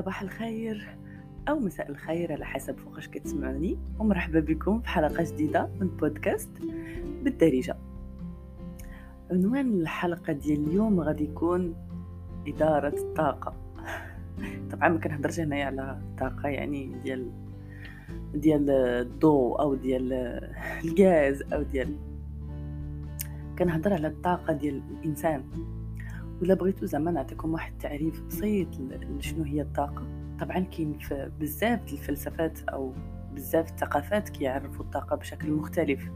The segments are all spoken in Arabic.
صباح الخير أو مساء الخير على حسب فوقاش كتسمعوني ومرحبا بكم في حلقة جديدة من بودكاست بالدارجة. عنوان الحلقة ديال اليوم غادي يكون إدارة الطاقة. طبعا ما كنهضرش هنايا على الطاقة يعني ديال ديال الضوء أو ديال الغاز أو ديال كنهضر على الطاقة ديال الإنسان. ولا بغيتو زعما نعطيكم واحد التعريف بسيط لشنو هي الطاقة؟ طبعا كاين بزاف الفلسفات أو بزاف الثقافات كيعرفوا الطاقة بشكل مختلف.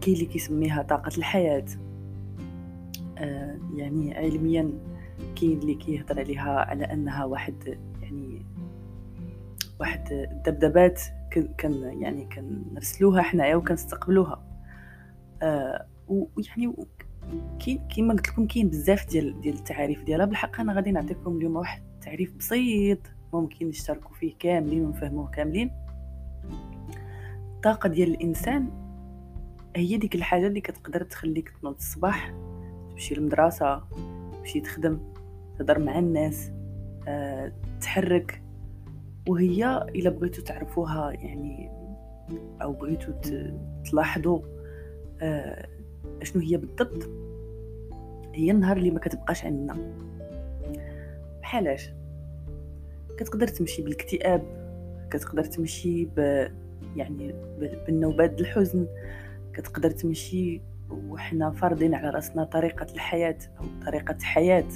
كاين اللي كيسميها طاقة الحياة. أه، يعني علميا كاين اللي كيهضر عليها على أنها واحد يعني واحد الدبدبات كان يعني كنرسلوها حنايا وكنستقبلوها. أه ويعني كاين كيما قلت لكم كاين بزاف ديال ديال التعاريف. ديالها بالحق أنا غادي نعطيكم اليوم واحد التعريف بسيط ممكن نشتركوا فيه كاملين ونفهموه كاملين. الطاقة ديال الإنسان هي ديك الحاجة اللي كتقدر تخليك تنوض الصباح تمشي للمدرسة تمشي تخدم تهضر مع الناس أه، تحرك. وهي إلا بغيتو تعرفوها يعني أو بغيتو تلاحظوا أه شنو هي بالضبط؟ هي النهار اللي ما كتبقاش عندنا. بحالاش؟ كتقدر تمشي بالاكتئاب كتقدر تمشي ب يعني بالنوبات الحزن كتقدر تمشي وحنا فارضين على راسنا طريقة الحياة أو طريقة حياة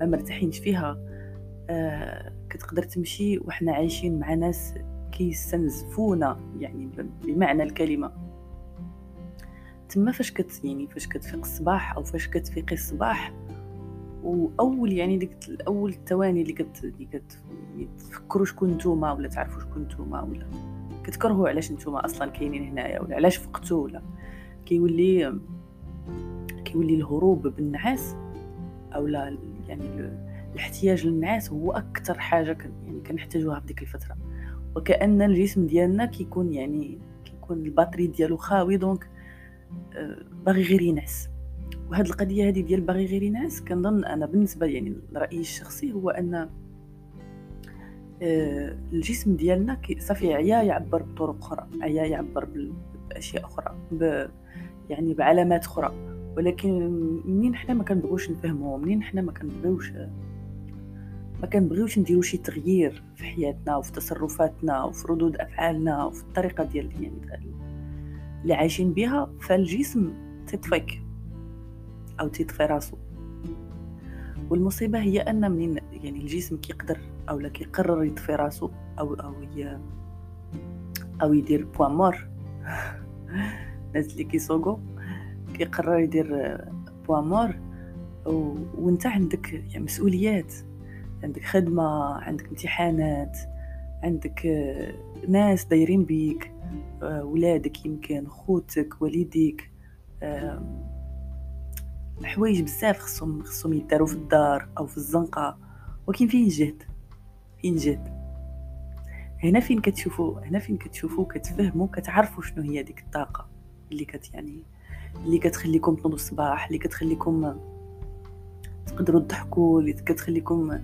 ما مرتاحينش فيها. آه كتقدر تمشي وحنا عايشين مع ناس كيستنزفونا يعني بمعنى الكلمة. تما فاش كت يعني فاش كتفيق الصباح أو فاش كتفيقي الصباح وأول يعني ديك الأول الثواني اللي كت اللي كت يعني تفكروا شكون نتوما ولا تعرفوا شكون نتوما ولا كتكرهوا علاش نتوما أصلا كاينين هنايا ولا علاش فقتوا ولا كيولي كيولي الهروب بالنعاس أو لا يعني الاحتياج للنعاس هو أكثر حاجة يعني كنحتاجوها في ديك الفترة. وكأن الجسم ديالنا كيكون يعني كيكون la batterie ديالو خاوي donc باغي غير ينعس. وهاد القضية هذه ديال باغي غير ينعس كنظن أنا بالنسبة يعني رايي الشخصي هو أن آه، الجسم ديالنا صافي عيا يعبر بطرق أخرى عيا يعبر بأشياء أخرى ب يعني بعلامات أخرى. ولكن منين حنا ما كنبغيوش نفهمو منين حنا ما كنبغيوش ما كنبغيوش نديرو شي تغيير في حياتنا وفي تصرفاتنا وفي ردود أفعالنا وفي الطريقة ديال يعني اللي عايشين بها فالجسم تطفيك أو تطفي راسو والمصيبة هي أن منين يعني الجسم كيقدر أو لا كيقرر يطفي راسو أو أو ي... أو يدير بوان مور. الناس اللي كيسوقو كيقرر يدير point mort. وأنت عندك يعني مسؤوليات. عندك خدمة عندك امتحانات عندك ناس دايرين بيك. ولادك يمكن خوتك والديك. حوايج بزاف خصهم خصهم يداروا في الدار أو في الزنقة. ولكن فين الجهد؟ فين الجهد؟ هنا فين كتشوفوا هنا فين كتشوفوا كتفهموا كتعرفوا شنو هي ديك الطاقة اللي كت يعني اللي كتخليكم تنوضوا الصباح اللي كتخليكم تقدروا تضحكوا اللي كتخليكم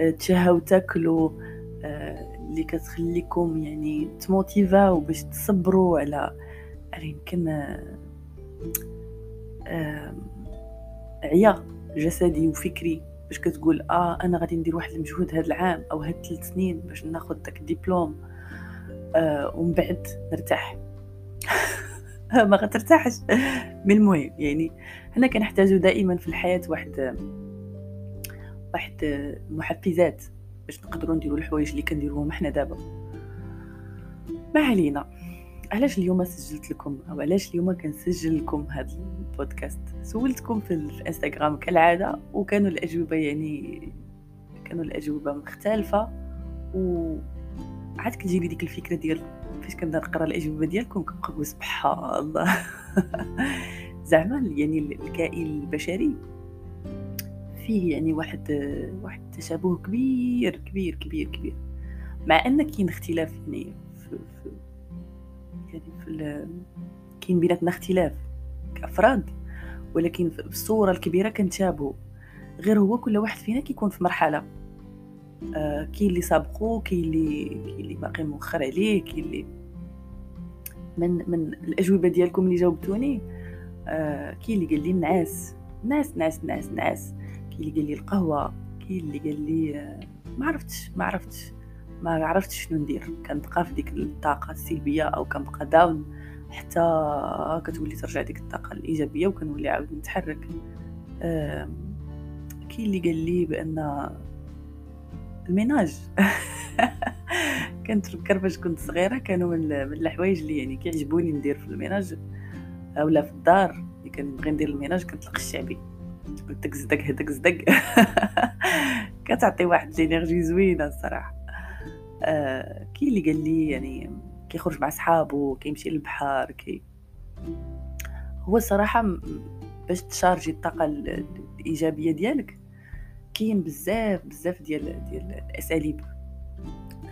آه، تشهوا تاكلوا آه، اللي كتخليكم يعني تموتيفاو باش تصبروا على على يمكن آه عيا جسدي وفكري. باش كتقول آه أنا غادي ندير واحد المجهود هذا العام أو هاد ثلاث سنين باش ناخذ داك الدبلوم آه ومن بعد نرتاح. ما غترتاحش. من المهم يعني حنا كنحتاجو دائما في الحياة واحد واحد محفزات. باش نقدروا نديروا الحوايج اللي كنديروهم حنا دابا. ما علينا. علاش اليوم سجلت لكم أو علاش اليوم كنسجل لكم هذا البودكاست؟ سولتكم في الانستغرام كالعادة وكانوا الأجوبة يعني كانوا الأجوبة مختلفة و عاد كتجيني ديك الفكرة ديال فاش كنبدا نقرا الأجوبة ديالكم كنقول سبحان الله. زعما يعني الكائن البشري فيه يعني واحد واحد التشابه كبير كبير كبير كبير. مع إن كاين اختلاف يعني في, في يعني في كاين بيناتنا اختلاف كأفراد ولكن في الصورة الكبيرة كنتشابهوا. غير هو كل واحد فينا كيكون في مرحلة آه كاين اللي سابقو كاين اللي كاين اللي باقي مؤخر عليه كاين اللي من من الأجوبة ديالكم اللي جاوبتوني آه كاين اللي قال لي النعاس ناس ناس ناس ناس كاين اللي قال لي القهوة كاين اللي قال لي ما عرفتش ما عرفتش ما عرفتش شنو ندير. كنبقى في ديك الطاقة السلبية أو كنبقى down حتى كتولي ترجع ديك الطاقة الإيجابية وكنولي عاود نتحرك. كاين اللي قال لي بأن le ménage كنتفكر فاش كنت صغيرة كانوا من الحوايج اللي يعني كيعجبوني ندير في le ménage اولا في الدار. اللي كنبغي ندير le ménage كنطلق الشعبي. دك زدك هدك كتعطي واحد l'énergie زوينة الصراحة. آه كاين اللي قال لي يعني كيخرج مع صحابو كيمشي للبحر كي هو الصراحة باش تشارجي الطاقة الإيجابية ديالك كاين بزاف بزاف ديال ديال الأساليب.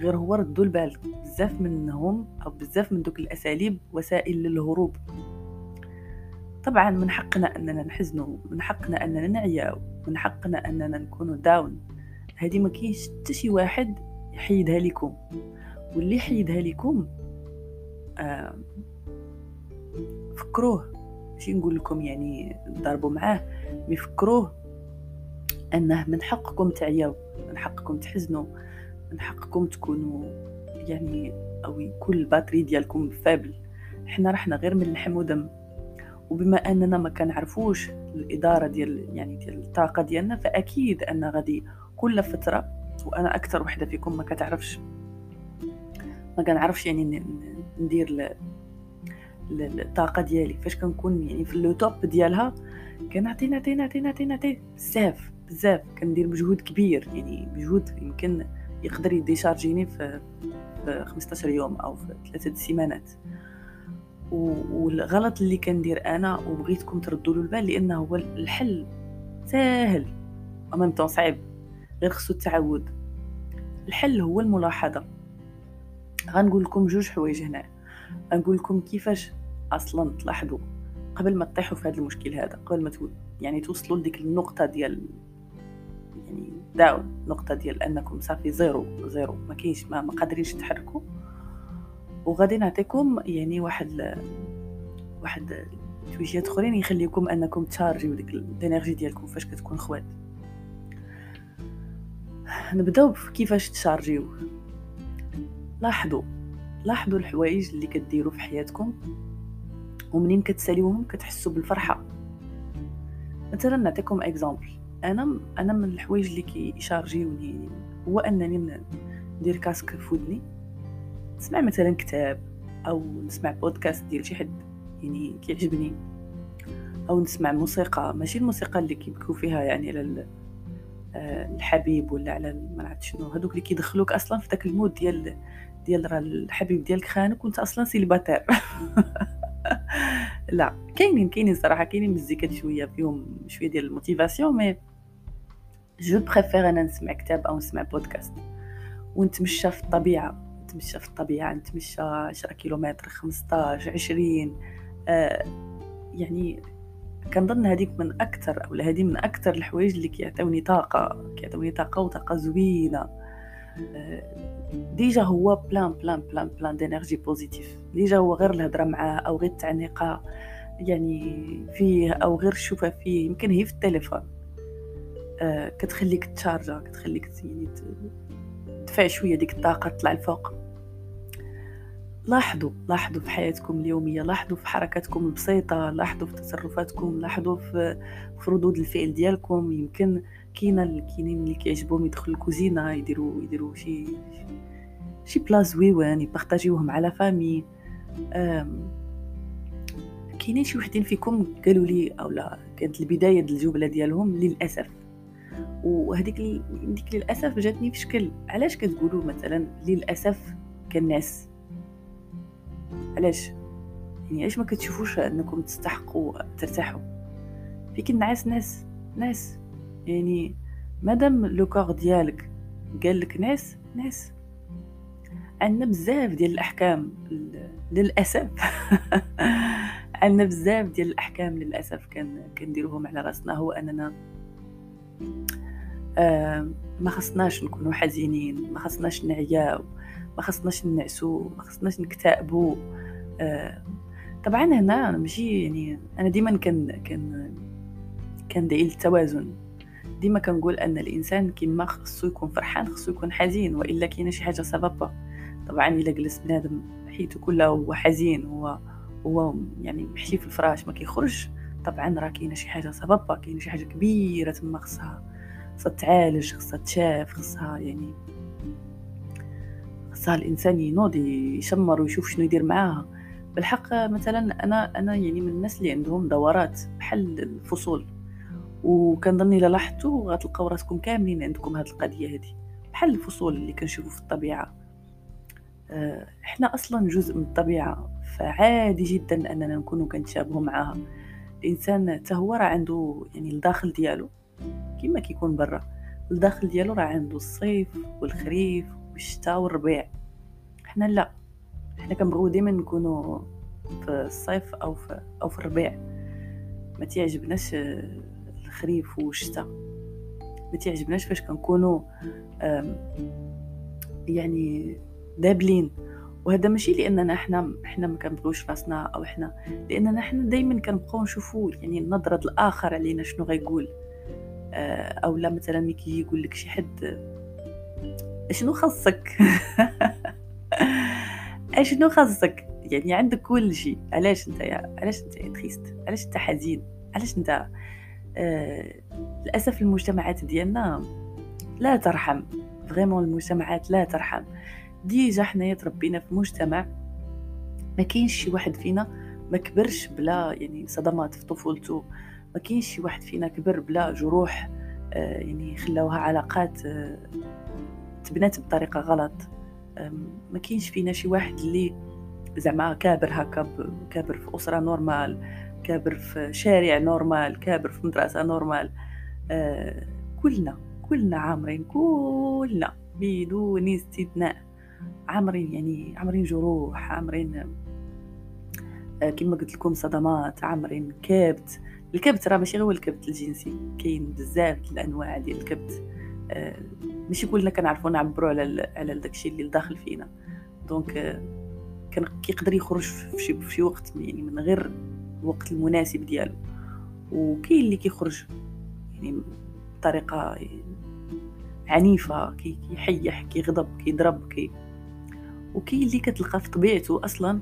غير هو ردوا البال بزاف منهم أو بزاف من دوك الأساليب وسائل للهروب. طبعا من حقنا أننا نحزنوا من حقنا أننا نعياو من حقنا أننا نكونوا down هذه ما كاينش حتى شي واحد يحيدها لكم. واللي يحيدها لكم آه فكروه. ماشي نقول لكم يعني ضربوا معاه ميفكروه أنه من حقكم تعياو من حقكم تحزنوا من حقكم تكونوا يعني أو يكون la batterie ديالكم faible. حنا رحنا غير من اللحم ودم وبما أننا ما كنعرفوش الإدارة ديال يعني ديال الطاقة ديالنا فأكيد أن غادي كل فترة وأنا أكثر وحدة فيكم ما كتعرفش ما كنعرفش يعني ندير الطاقة ديالي. فاش كنكون يعني في لو توب ديالها كنعطي نعطي نعطي نعطي نعطي. بزاف بزاف. كندير مجهود كبير يعني مجهود يمكن يقدر يديشارجيني في, في 15 يوم أو في ثلاثة سيمانات. والغلط اللي كندير أنا وبغيتكم تردوا له البال لأنه هو الحل ساهل. ومن صعيب. غير خصو التعود. الحل هو الملاحظة. غنقول لكم جوج حوايج هنا. غنقول لكم كيفاش أصلا تلاحظوا قبل ما تطيحوا في هذا المشكل هذا قبل ما يعني توصلوا لديك النقطة ديال يعني down نقطة ديال أنكم صافي zéro zéro ما كاينش ما, ما قادرينش تحركوا وغادي نعطيكم يعني واحد واحد توجيهات أخرين يخليكم أنكم تشارجيو ديك ال energy ديالكم فاش كتكون خوات. نبداو كيفاش تشارجيو. لاحظوا لاحظوا الحوايج اللي كديروا في حياتكم ومنين كتساليوهم كتحسوا بالفرحة. مثلا نعطيكم exemple. أنا أنا من الحوايج اللي كيشارجيوني هو أنني ندير casque في ودني. نسمع مثلا كتاب أو نسمع بودكاست ديال شي حد يعني كيعجبني. أو نسمع موسيقى ماشي الموسيقى اللي كيبكوا فيها يعني على آه، الحبيب ولا على ما نعرف شنو هذوك اللي كيدخلوك أصلا في داك ال mood ديال ديال راه الحبيب ديالك خانك وأنت أصلا célibataire لا كاينين كاينين صراحة كاينين مزيكات شوية فيهم شوية ديال la motivation mais je préfère أنا نسمع كتاب أو نسمع بودكاست ونتمشى في الطبيعة. نتمشى في الطبيعة نتمشى 10 كيلومتر 15 20 آه يعني كنظن هذيك من أكثر أو هذه من أكثر الحوايج اللي كيعطيوني طاقة كيعطيوني طاقة وطاقة زوينة. آه déjà هو plein plein plein plein d'énergie positive déjà هو غير الهضرة معاه أو غير التعنيقه يعني فيه أو غير الشوفه فيه يمكن هي في التليفون. آه كتخليك تشارجا كتخليك يعني تدفع شوية ديك الطاقة تطلع الفوق. لاحظوا لاحظوا في حياتكم اليومية لاحظوا في حركاتكم البسيطة لاحظوا في تصرفاتكم لاحظوا في, في ردود الفعل ديالكم. يمكن كاينة كاينين اللي كيعجبهم يدخلوا الكوزينة يديروا يديروا شي شي بلا زويوان يبارطاجيوه مع لا فامي كاينين شي وحدين فيكم قالوا لي اولا كانت البداية ديال الجملة ديالهم للأسف. وهذيك ديك للأسف جاتني في شكل علاش كتقولوا مثلا للأسف كالناس؟ علاش؟ يعني علاش ما كتشوفوش انكم تستحقوا ترتاحوا؟ فيك النعاس ناس ناس. يعني مادام لو كور ديالك قال لك ناس ناس. عندنا بزاف ديال الأحكام للأسف. عندنا بزاف ديال الأحكام للأسف كان كنديروهم على راسنا هو أننا آه ما خصناش نكونوا حزينين ما خصناش نعياو ما خصناش نعسو ما خصناش نكتئبوا طبعا هنا ماشي يعني أنا ديما كان كان داير التوازن. ديما كنقول أن الإنسان كيما خصو يكون فرحان خصو يكون حزين وإلا كاينة شي حاجة سببها. طبعا إلا جلس بنادم حيته كلها هو حزين هو هو يعني محشي في الفراش ما كيخرج طبعا راه كاينة شي حاجة سببها كاينة شي حاجة كبيرة تما خصها خصها تعالج خصها تشاف خصها يعني خصها الإنسان ينوض يشمر ويشوف شنو يدير معاها. بالحق مثلا أنا أنا يعني من الناس اللي عندهم دورات بحال الفصول. وكنظن الا لاحظتوا غتلقاو راسكم كاملين عندكم هاد القضية هذه بحال الفصول اللي كنشوفوا في الطبيعة. آه، إحنا أصلا جزء من الطبيعة فعادي جدا أننا نكونوا كنتشابهوا معاها. الإنسان حتى هو راه عنده يعني الداخل ديالو كما كيكون برا. الداخل ديالو راه عنده الصيف والخريف والشتاء والربيع. حنا لا. حنا كنبغيو ديما نكونوا في الصيف أو في أو في الربيع. ما تيعجبناش الخريف والشتاء. ما تيعجبناش فاش كنكونوا يعني دابلين. وهذا ماشي لأننا إحنا إحنا ما كنبغيوش راسنا أو إحنا لأننا إحنا دائما كنبقاو نشوفوا يعني نظره الآخر علينا شنو غيقول. آه، أو لا مثلا ملي كيجي يقول لك شي حد شنو خاصك؟ شنو خاصك يعني عندك كل شيء. علاش أنت يا علاش أنت تخيست؟ علاش أنت حزين؟ علاش أنت آه للأسف المجتمعات ديالنا لا ترحم. vraiment المجتمعات لا ترحم. déjà حنايا تربينا في مجتمع ما كاينش شي واحد فينا ما كبرش بلا يعني صدمات في طفولته. ما كاينش شي واحد فينا كبر بلا جروح آه يعني خلاوها علاقات آه تبنات بطريقة غلط. ما كاينش فينا شي واحد اللي زعما كابر هكا كابر في أسرة normal كابر في شارع normal كابر في مدرسة normale. آه كلنا كلنا عامرين كلنا بدون استثناء. عامرين يعني عامرين جروح عامرين آه كما قلت لكم صدمات عامرين كبت. الكبت راه ماشي غير الكبت الجنسي كاين بزاف الأنواع ديال الكبت. آه ماشي كلنا كنعرفوا نعبروا على على داكشي اللي داخل فينا. donc كان كيقدر يخرج في شي في شي وقت يعني من غير الوقت المناسب ديالو. وكاين اللي كيخرج يعني بطريقة عنيفة كيحيح كيغضب كيضرب كي وكاين اللي كتلقى في طبيعته أصلا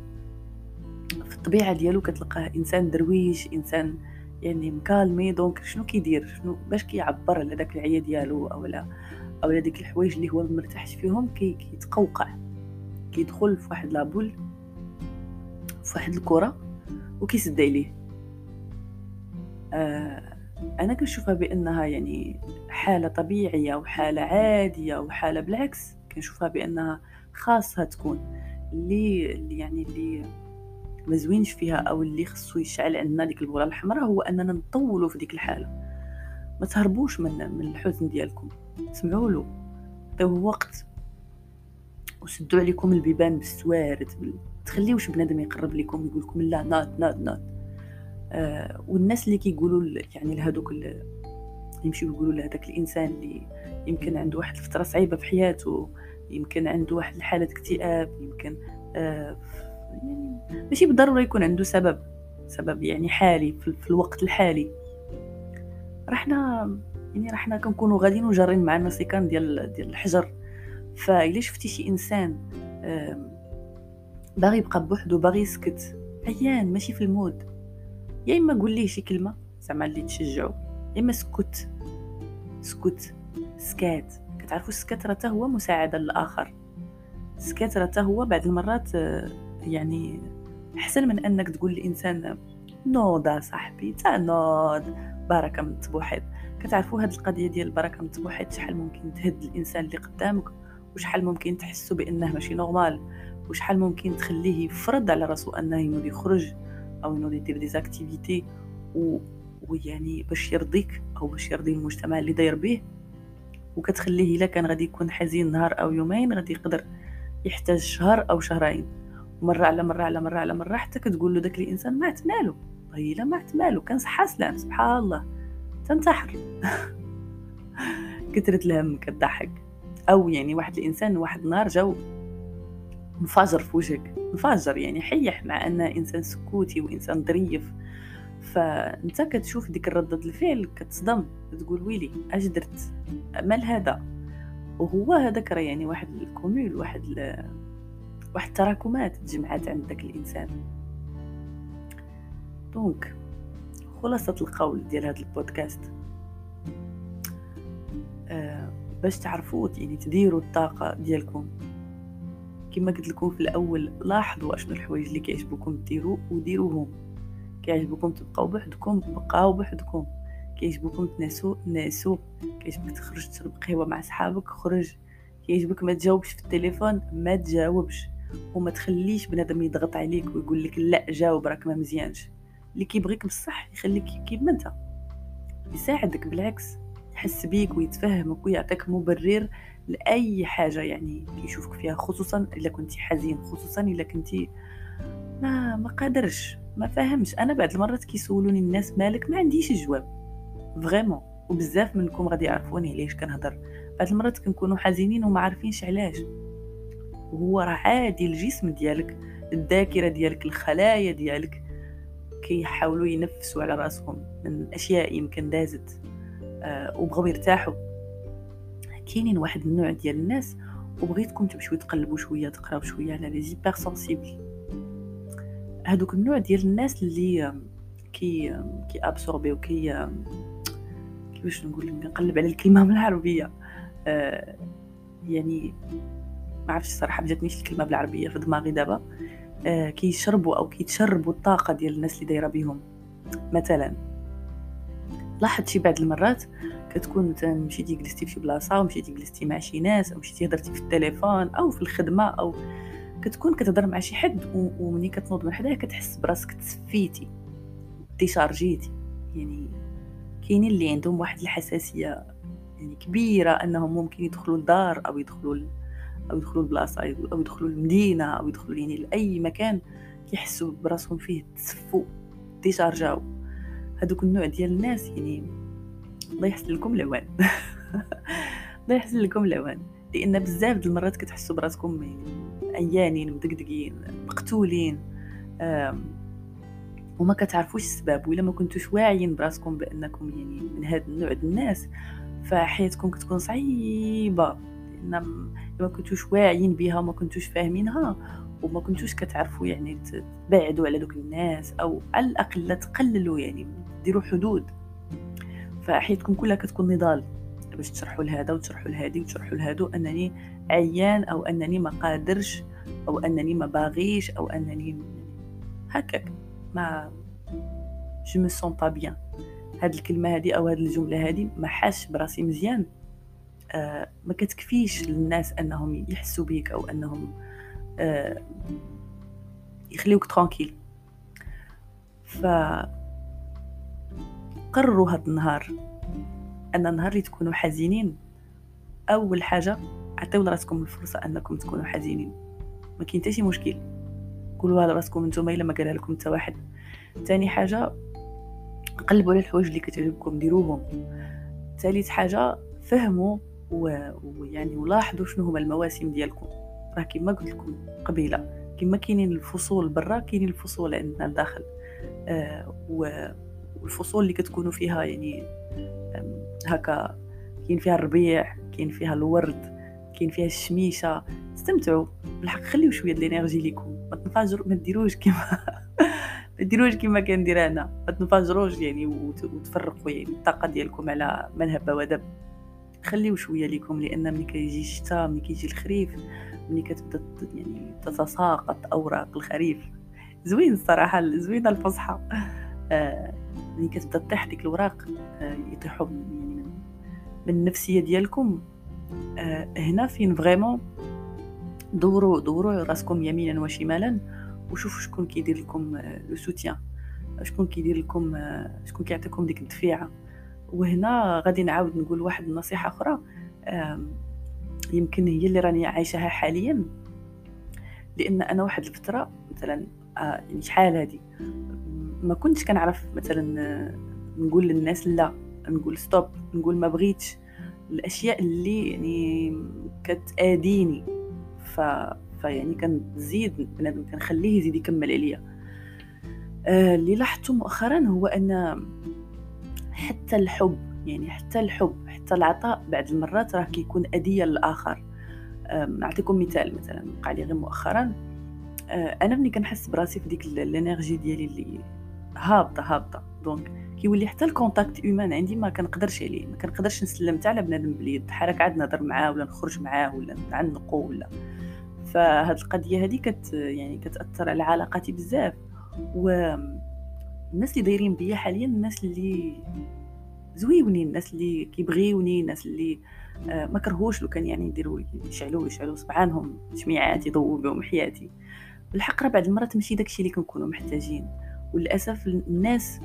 في الطبيعة ديالو كتلقاه إنسان درويش إنسان يعني مكالمي. donc شنو كيدير؟ شنو باش كيعبر على داك العيا ديالو اولا أو على ديك الحوايج اللي هو ما مرتاحش فيهم كي كيتقوقع كيدخل في واحد la boule في واحد الكرة وكيسد عليه. آه أنا كنشوفها بأنها يعني حالة طبيعية وحالة عادية وحالة بالعكس كنشوفها بأنها خاصها تكون اللي, اللي يعني اللي ما زوينش فيها أو اللي خصو يشعل عندنا ديك البولة الحمراء هو أننا نطولوا في ديك الحالة. ما تهربوش من من الحزن ديالكم. سمعوا له. عطيوه وقت. وسدوا عليكم البيبان بالسوارد. بال... تخليوش بنادم يقرب لكم يقول لكم لا ناد ناد ناد آه والناس اللي كيقولوا يعني لهذوك اللي يمشيو يقولوا لهذاك الإنسان اللي يمكن عنده واحد الفترة صعيبة في حياته يمكن عنده واحد الحالة اكتئاب يمكن آه يعني ماشي بالضرورة يكون عنده سبب سبب يعني حالي في الوقت الحالي. راحنا يعني راحنا كنكونوا غاديين وجارين معنا des quintaux ديال ديال الحجر. فإلا شفتي شي انسان باغي يبقى بوحدو باغي يسكت عيان ماشي في ال mood. يا إما قول ليه شي كلمة زعما اللي تشجعو يا إما سكت سكت سكات. كتعرفوا السكات راه هو مساعدة للآخر. السكات راه هو بعض المرات آه، يعني أحسن من أنك تقول للإنسان نوض صاحبي تا نوض بركا من التبوحيط كتعرفوا هاد القضية ديال بركا من التبوحيط شحال ممكن تهد الإنسان اللي قدامك؟ وشحال ممكن تحسوا بأنه ماشي normal؟ وشحال ممكن تخليه يفرض على راسو أنه ينوض يخرج أو ينوض يدير des activités و... ويعني باش يرضيك أو باش يرضي المجتمع اللي داير به وكتخليه إلا كان غادي يكون حزين نهار أو يومين غادي يقدر يحتاج شهر أو شهرين. مرة على مرة على مرة على مرة حتى كتقول له داك الإنسان مات مالو طب مات مالو كان بصحتو سلام سبحان الله. من كثرة الهم كتضحك أو يعني واحد الإنسان واحد النهار جاو انفجر في وجهك. انفجر يعني حيح مع انه إنسان سكوتي وإنسان ظريف. فأنت كتشوف ديك ردة الفعل كتصدم. تقول ويلي أش درت؟ مال هذا؟ وهو هذاك راه يعني واحد ال cumul واحد ال... واحد التراكمات تجمعات عند داك الإنسان. donc خلاصة القول ديال هذا البودكاست. آه باش تعرفوا يعني تديروا الطاقة ديالكم. كما قلت لكم في الأول لاحظوا أشنو الحوايج اللي كيعجبكم ديروا وديروهم. كيعجبكم تبقاو بوحدكم بقاو بوحدكم. كيعجبكم تناسو ناسو. كيعجبك تخرج تشرب قهوة مع صحابك خرج. كيعجبك ما تجاوبش في التليفون ما تجاوبش. وما تخليش بنادم يضغط عليك ويقول لك لا جاوب راك ما مزيانش. اللي كيبغيك بصح يخليك كيما أنت. يساعدك بالعكس يحس بيك ويتفهمك ويعطيك مبرر لأي حاجة يعني يشوفك فيها خصوصا إلا كنتي حزين خصوصا إلا كنتي ما ما قادرش ما فاهمش أنا بعض المرات كيسولوني الناس مالك ما عنديش جواب. فريمون وبزاف منكم غادي يعرفوني علاش كنهضر. بعض المرات كنكونوا حزينين وما عارفينش علاش. وهو راه عادي الجسم ديالك الذاكرة ديالك الخلايا ديالك كيحاولوا ينفسوا على رأسهم من أشياء يمكن دازت آه وبغاو يرتاحوا. كاينين واحد النوع ديال الناس وبغيتكم تمشيو تقلبوا شوية تقراو شوية على les hypersensibles هادوك النوع ديال الناس اللي كي كي absorber وكي كيفاش نقول نقلب على الكلمة بالعربية. آه يعني ما عرفتش الصراحة ما جاتنيش الكلمة بالعربية في دماغي دابا. كيشربوا أو كيتشربوا الطاقة ديال الناس اللي دايرة بهم مثلا لاحظت شي بعض المرات كتكون مثلا مشيتي جلستي في شي بلاصه ومشيتي جلستي مع شي ناس أو مشيتي هضرتي في التليفون أو في الخدمة أو كتكون كتهضر مع شي حد ومني كتنوض من حداه كتحس براسك تصفيتي déchargé تي يعني كاينين اللي عندهم واحد الحساسية يعني كبيرة أنهم ممكن يدخلوا لدار أو يدخلوا أو يدخلوا لبلاصه أو يدخلوا لمدينه أو يدخلوا يعني لأي مكان كيحسوا براسهم فيه تسفوا ديشارجاو هذوك النوع ديال الناس يعني الله يحسن لكم العوان الله يحسن لكم العوان لأن بزاف د المرات كتحسوا براسكم عيانين مدقدقين مقتولين وما كتعرفوش السبب ولا ما كنتوش واعيين براسكم بأنكم يعني من هذا النوع د الناس فحياتكم كتكون صعيبة. لأن ما كنتوش واعيين بها وما كنتوش فاهمينها وما كنتوش كتعرفوا يعني تبعدوا على دوك الناس أو على الأقل تقللوا يعني ديروا حدود. فحياتكم كلها كتكون نضال باش تشرحوا لهذا وتشرحوا لهذه وتشرحوا لهادو. أنني عيان أو أنني ما قادرش أو أنني ما باغيش أو أنني هكاك. ما je me sens pas bien هاد الكلمة هادي أو هاد الجملة هادي ما حاش براسي مزيان. ما كتكفيش للناس أنهم يحسوا بيك أو أنهم آه يخليوك tranquille. ف قرروا هاد النهار أن النهار اللي تكونوا حزينين أول حاجة عطيو لراسكم الفرصة أنكم تكونوا حزينين. ما كاين حتى شي مشكل. قولوها لراسكم نتوما إلا ما قالها لكم حتى واحد. ثاني حاجة قلبوا على الحوايج اللي كتعجبكم ديروهم. ثالث حاجة فهموا ويعني ولاحظوا شنو هما المواسم ديالكم. راه كما قلت لكم قبيلة كما كاينين الفصول برا كاينين الفصول عندنا الداخل آه والفصول اللي كتكونوا فيها يعني هكا كاين فيها الربيع كاين فيها الورد كاين فيها الشميشة. استمتعوا بالحق خليو شوية الإنرجي ليكم. ما تنفجروا ما ديروش كيما ما ديروش كيما كندير أنا. ما تنفجروش يعني وتفرقوا يعني الطاقة ديالكم على ملهب ودب خليو شوية ليكم لأن ملي كيجي الشتاء ملي كيجي الخريف ملي كتبدا يعني تتساقط أوراق الخريف. زوين الصراحة زوينة الفصحى. آه ملي كتبدا تطيح ديك الوراق آه يطيحوا يعني من النفسية ديالكم. آه هنا فين فريمون دوروا دوروا راسكم يمينا وشمالا وشوفوا شكون كيدير لكم لو سوتيان. شكون كيدير لكم شكون كيعطيكم ديك الدفيعة. وهنا غادي نعاود نقول واحد النصيحة أخرى. يمكن هي اللي راني عايشاها حاليا. لأن أنا واحد الفترة مثلا آه، يعني شحال هادي؟ ما كنتش كنعرف مثلا نقول للناس لا نقول ستوب نقول ما بغيتش. الأشياء اللي يعني كتاديني ف فيعني كنزيد بنادم كنخليه يزيد يكمل عليا. آه اللي لاحظته مؤخرا هو أن حتى الحب يعني حتى الحب حتى العطاء بعض المرات راه كيكون أذية للآخر. نعطيكم مثال مثلا وقع لي غير مؤخرا. آه، أنا ملي كنحس براسي في ديك ال énergie ديالي اللي هابطة هابطة. donc كيولي حتى ال contact humain عندي ما كنقدرش عليه ما كنقدرش نسلم حتى على بنادم باليد عساك عاد نهضر معاه ولا نخرج معاه ولا نعنقو ولا. فهاد القضية هذه كت يعني كتأثر على علاقاتي بزاف. و الناس اللي دايرين بيا حاليا الناس اللي زويونين الناس اللي كيبغيوني الناس اللي آه، ما كرهوش لو كان يعني يديروا يشعلوا يشعلوا صبعانهم شميعات يضووا بهم حياتي. بالحق راه بعض المرات ماشي داكشي اللي كنكونوا محتاجين. وللأسف الناس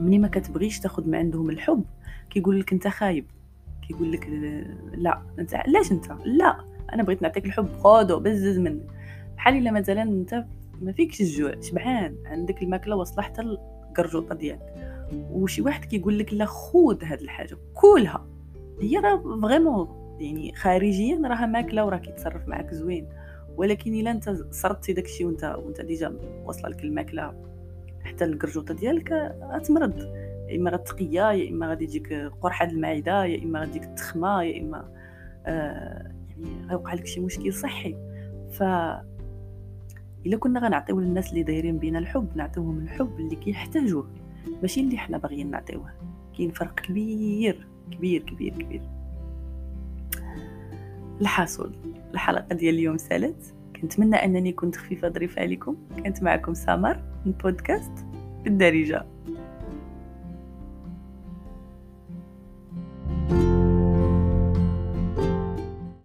مني ما كتبغيش تاخذ من عندهم الحب كيقول لك أنت خايب. كيقول لك لا أنت علاش أنت؟ لا أنا بغيت نعطيك الحب خذو بزز منك. بحال إلا مثلا أنت ما فيكش الجوع شبعان عندك الماكلة واصله حتى القرجوطه ديالك وشي واحد كيقول لك لا خذ هاد الحاجة كلها. هي راه vraiment يعني خارجيا راها ماكلة وراه كيتصرف معاك زوين. ولكن إلا أنت سرطتي داكشي وأنت وأنت déjà واصلة لك الماكلة حتى القرجوطة ديالك غتمرض. يا إما غتقيا يا إما غادي تجيك قرحة المعدة يا إما غاديك تجيك التخمة يا إما آه يعني غيوقع لك شي مشكل صحي. ف إلا كنا غنعطيو للناس اللي دايرين بينا الحب نعطيوهم الحب اللي كيحتاجوه ماشي اللي حنا باغيين نعطيوه. كاين فرق كبير كبير كبير كبير. الحاصل الحلقة ديال اليوم سالت. كنتمنى أنني كنت خفيفة ظريفة عليكم. كانت معكم سمر من بودكاست بالدارجة.